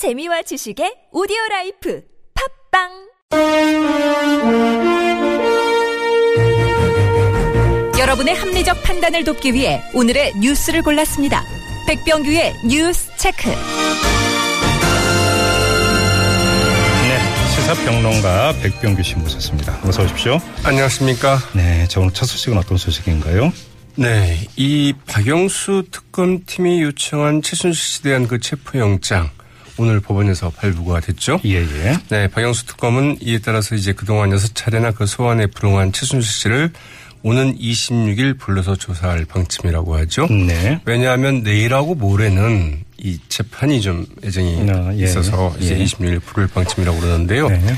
재미와 지식의 오디오 라이프 팟빵 여러분의 합리적 판단을 돕기 위해 오늘의 뉴스를 골랐습니다. 백병규의 뉴스 체크. 네, 시사평론가 백병규 씨 모셨습니다. 어서 오십시오. 안녕하십니까. 네, 자 오늘 첫 소식은 어떤 소식인가요? 네, 이 박영수 특검팀이 요청한 최순실 씨에 대한 그 체포영장 오늘 법원에서 발부가 됐죠. 예, 예. 네, 박영수 특검은 이에 따라서 이제 그동안 여섯 차례나 그 소환에 불응한 최순실 씨를 오는 26일 불러서 조사할 방침이라고 하죠. 네. 왜냐하면 내일하고 모레는 이 재판이 좀 예정이 아, 예. 있어서 이제 예. 26일 부를 방침이라고 그러는데요. 네.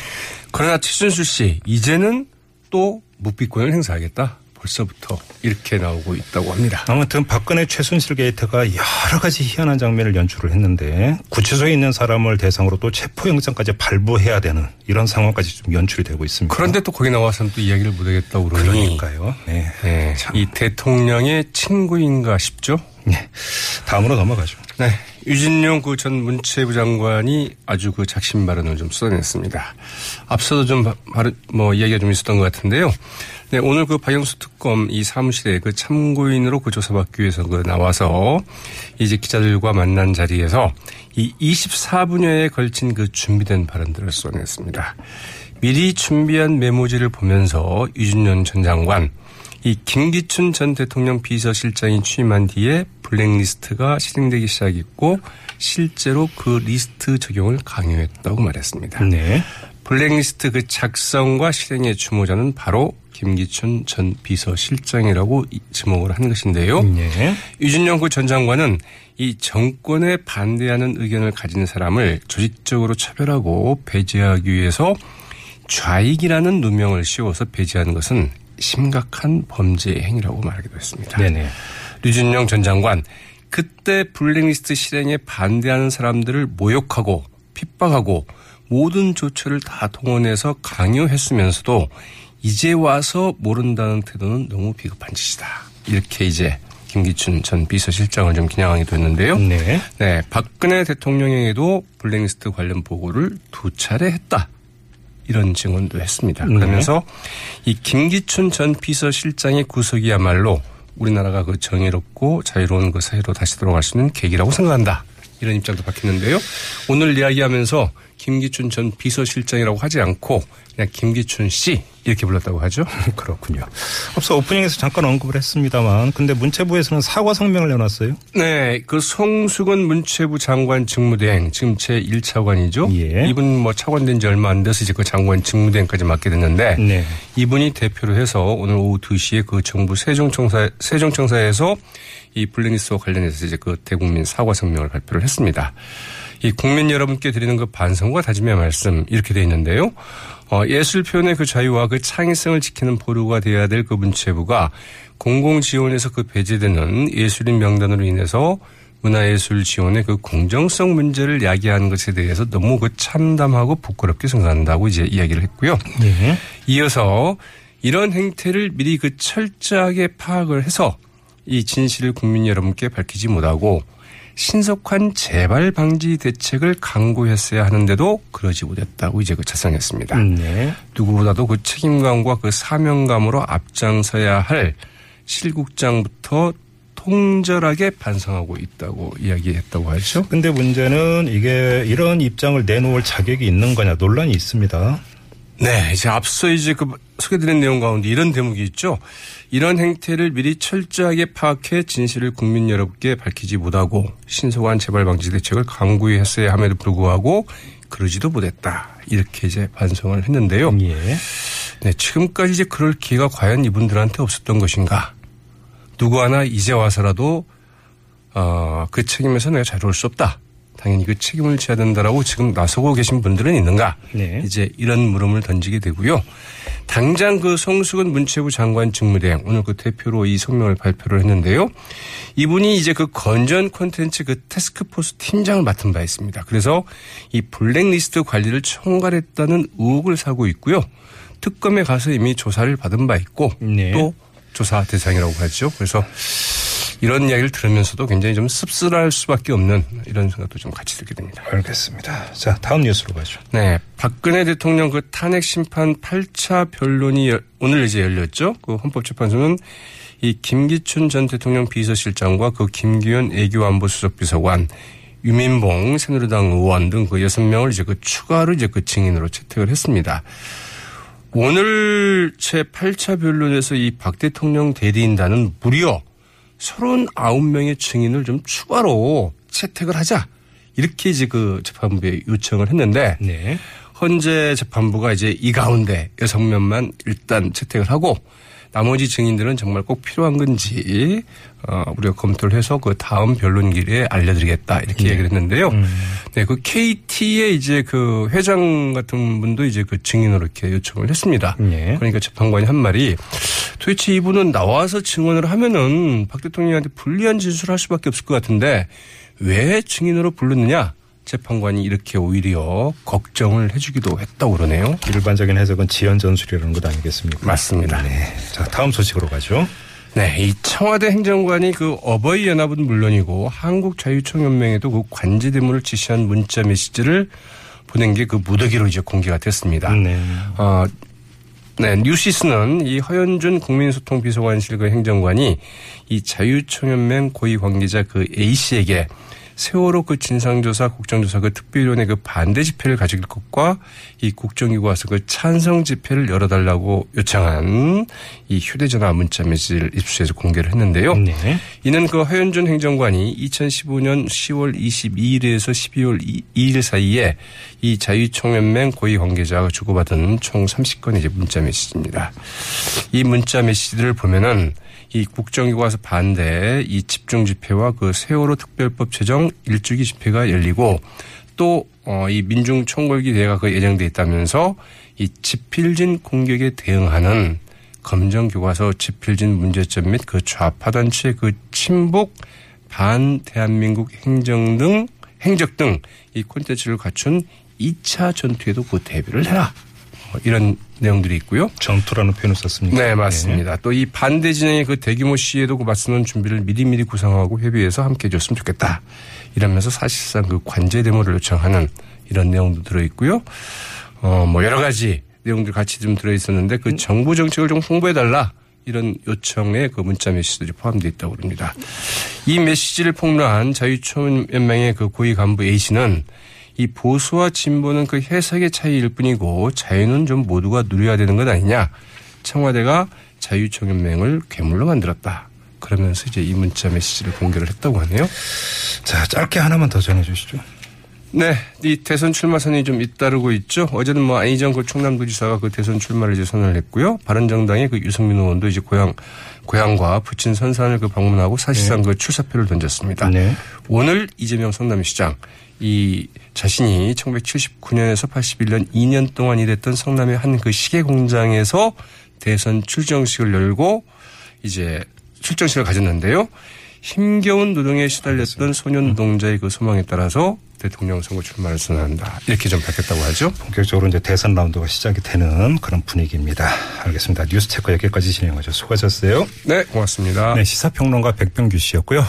그러나 최순실 씨 이제는 또 묵비권을 행사하겠다. 벌써부터 이렇게 나오고 있다고 합니다. 아무튼 박근혜 최순실 게이트가 여러 가지 희한한 장면을 연출을 했는데 구치소에 있는 사람을 대상으로 또 체포영장까지 발부해야 되는 이런 상황까지 좀 연출이 되고 있습니다. 그런데 또 거기 나와서는 또 이야기를 못하겠다고 그러니 그러니까요. 네. 네, 이 대통령의 친구인가 싶죠. 네. 다음으로 넘어가죠. 네, 유진용 그 전 문체부 장관이 아주 그 작심 발언을 좀 쏟아냈습니다. 앞서도 좀 바- 바로 뭐 이야기가 좀 있었던 것 같은데요. 네, 오늘 그 박영수 특검 이 사무실에 그 참고인으로 그 조사받기 위해서 그 나와서 이제 기자들과 만난 자리에서 이 24분여에 걸친 그 준비된 발언들을 쏟아냈습니다. 미리 준비한 메모지를 보면서 유진용 전 장관 이 김기춘 전 대통령 비서실장이 취임한 뒤에 블랙리스트가 실행되기 시작했고 실제로 그 리스트 적용을 강요했다고 말했습니다. 네. 블랙리스트 그 작성과 실행의 주모자는 바로 김기춘 전 비서실장이라고 이- 지목을 한 것인데요. 네. 유진영 그전 장관은 이 정권에 반대하는 의견을 가진 사람을 조직적으로 차별하고 배제하기 위해서 좌익이라는 누명을 씌워서 배제하는 것은 심각한 범죄 행위라고 말하기도 했습니다. 네네. 류준영 전 장관 그때 블랙리스트 실행에 반대하는 사람들을 모욕하고 핍박하고 모든 조처를 다 동원해서 강요했으면서도 이제 와서 모른다는 태도는 너무 비겁한 짓이다. 이렇게 이제 김기춘 전 비서실장을 좀 겨냥하기도 했는데요. 네. 네, 박근혜 대통령에게도 블랙리스트 관련 보고를 두 차례 했다. 이런 증언도 했습니다. 네. 그러면서 이 김기춘 전 비서실장의 구속이야말로 우리나라가 그 정의롭고 자유로운 그 사회로 다시 돌아갈 수 있는 계기라고 생각한다. 이런 입장도 밝혔는데요. 오늘 이야기하면서 김기춘 전 비서실장이라고 하지 않고 그냥 김기춘 씨 이렇게 불렀다고 하죠. 그렇군요. 앞서 오프닝에서 잠깐 언급을 했습니다만 근데 문체부에서는 사과 성명을 내놨어요. 네, 그 송수근 문체부 장관 직무대행 지금 제 1차관이죠. 예. 이분 뭐 차관된 지 얼마 안 돼서 이제 그 장관 직무대행까지 맡게 됐는데 네. 이분이 대표로 해서 오늘 오후 2시에 그 정부 세종청사 세종청사에서 이 블랙리스트와 관련해서 이제 그 대국민 사과 성명을 발표를 했습니다. 이 국민 여러분께 드리는 그 반성과 다짐의 말씀 이렇게 돼 있는데요. 어, 예술 표현의 그 자유와 그 창의성을 지키는 보루가 돼야 될 그 문체부가 공공 지원에서 그 배제되는 예술인 명단으로 인해서 문화예술 지원의 그 공정성 문제를 야기하는 것에 대해서 너무 그 참담하고 부끄럽게 생각한다고 이제 이야기를 했고요. 네. 이어서 이런 행태를 미리 그 철저하게 파악을 해서 이 진실을 국민 여러분께 밝히지 못하고 신속한 재발 방지 대책을 강구했어야 하는데도 그러지 못했다고 이제 그 자성했습니다. 네. 누구보다도 그 책임감과 그 사명감으로 앞장서야 할 실국장부터 통절하게 반성하고 있다고 이야기했다고 하죠. 근데 문제는 이게 이런 입장을 내놓을 자격이 있는 거냐 논란이 있습니다. 네, 이제 앞서 이제 그 소개드린 내용 가운데 이런 대목이 있죠. 이런 행태를 미리 철저하게 파악해 진실을 국민 여러분께 밝히지 못하고 신속한 재발 방지 대책을 강구히 했어야 함에도 불구하고 그러지도 못했다. 이렇게 이제 반성을 했는데요. 예. 네, 지금까지 이제 그럴 기회가 과연 이분들한테 없었던 것인가? 누구 하나 이제 와서라도 어, 그 책임에서 내가 자유로울 수 없다. 당연히 그 책임을 져야 된다라고 지금 나서고 계신 분들은 있는가? 네. 이제 이런 물음을 던지게 되고요. 당장 그 송수근 문체부 장관 직무대행 오늘 그 대표로 이 성명을 발표를 했는데요. 이분이 이제 그 건전 콘텐츠 그 테스크포스 팀장을 맡은 바 있습니다. 그래서 이 블랙리스트 관리를 총괄했다는 의혹을 사고 있고요. 특검에 가서 이미 조사를 받은 바 있고 네. 또 조사 대상이라고 하죠. 그래서 이런 이야기를 들으면서도 굉장히 좀 씁쓸할 수밖에 없는 이런 생각도 좀 같이 들게 됩니다. 알겠습니다. 자, 다음 뉴스로 가죠. 네. 박근혜 대통령 그 탄핵 심판 8차 변론이 오늘 이제 열렸죠. 그 헌법재판소는 이 김기춘 전 대통령 비서실장과 그 김기현 애교안보수석 비서관 유민봉 새누리당 의원 등 그 여섯 명을 이제 그 추가로 이제 그 증인으로 채택을 했습니다. 오늘 제 8차 변론에서 이 박 대통령 대리인단은 무려 39명의 증인을 좀 추가로 채택을 하자. 이렇게 이제 그 재판부에 요청을 했는데 네. 현재 재판부가 이제 이 가운데 여섯 명만 일단 채택을 하고 나머지 증인들은 정말 꼭 필요한 건지 어 우리가 검토를 해서 그 다음 변론길에 알려드리겠다 이렇게 네. 얘기를 했는데요. 음. 네, 그 KT의 이제 그 회장 같은 분도 이제 그 증인으로 이렇게 요청을 했습니다. 네. 그러니까 재판관이 한 말이 도대체 이분은 나와서 증언을 하면은 박 대통령한테 불리한 진술을 할 수밖에 없을 것 같은데 왜 증인으로 불렀느냐? 재판관이 이렇게 오히려 걱정을 해주기도 했다고 그러네요. 일반적인 해석은 지연 전술이라는 것 아니겠습니까? 맞습니다. 네. 자, 다음 소식으로 가죠. 네, 이 청와대 행정관이 그 어버이 연합은 물론이고 한국자유총연맹에도 그 관제 대문을 지시한 문자 메시지를 보낸 게 그 무더기로 이제 공개가 됐습니다. 네. 어, 네, 뉴시스는 이 허현준 국민소통 비서관실 그 행정관이 이 자유총연맹 고위 관계자 그 A 씨에게 세월호 그 진상조사 국정조사 그 특별위원회 그 반대 집회를 가질 것과 이 국정기구 와서 그 찬성 집회를 열어달라고 요청한 이 휴대전화 문자 메시지를 입수해서 공개를 했는데요. 네. 이는 그 허현준 행정관이 2015년 10월 22일에서 12월 2일 사이에 이 자유총연맹 고위 관계자가 주고받은 총 30건의 이제 문자 메시지입니다. 이 문자 메시지를 보면은 이 국정기구 와서 반대 이 집중 집회와 그 세월호 특별법 제정 일주기 집회가 열리고 또 어, 이 민중 총궐기 대회가 그 예정돼 있다면서 이 지필진 공격에 대응하는 검정 교과서 지필진 문제점 및 그 좌파 단체 그 친북 반 대한민국 행정 등 행적 등 이 콘텐츠를 갖춘 2차 전투에도 그 대비를 해라. 뭐 이런 내용들이 있고요. 전투라는 표현을 썼습니까? 네, 맞습니다. 또이 반대 진영의 그 대규모 시위에도 그 맞서는 준비를 미리미리 구상하고 협의해서 함께 해줬으면 좋겠다. 이러면서 사실상 그 관제 데모를 요청하는 이런 내용도 들어있고요. 어, 뭐 여러 가지 내용들 같이 좀 들어있었는데 그 정부 정책을 좀 홍보해달라. 이런 요청에 그 문자 메시지들이 포함되어 있다고 합니다. 이 메시지를 폭로한 자유총연맹의 그 고위 간부 A 씨는 이 보수와 진보는 그 해석의 차이일 뿐이고 자유는 좀 모두가 누려야 되는 것 아니냐. 청와대가 자유총연맹을 괴물로 만들었다. 그러면서 이제 이 문자 메시지를 공개를 했다고 하네요. 자, 짧게 하나만 더 전해 주시죠. 네, 이 대선 출마선이 좀 잇따르고 있죠. 어제는 뭐 안희정 그 충남도지사가 그 대선 출마를 이제 선언을 했고요. 바른정당의 그 유승민 의원도 이제 고향 고향과 부친 선산을 그 방문하고 사실상 그 출사표를 던졌습니다. 네. 오늘 이재명 성남시장 이 자신이 1979년에서 81년 2년 동안 일했던 성남의 한 그 시계 공장에서 대선 출정식을 열고 이제 출정식을 가졌는데요. 힘겨운 노동에 시달렸던 소년 노동자의 그 소망에 따라서 대통령 선거 출마를 선언한다. 이렇게 좀 밝혔다고 하죠. 본격적으로 이제 대선 라운드가 시작이 되는 그런 분위기입니다. 알겠습니다. 뉴스 체크 여기까지 진행하죠. 수고하셨어요. 네, 고맙습니다. 네, 시사평론가 백병규 씨였고요.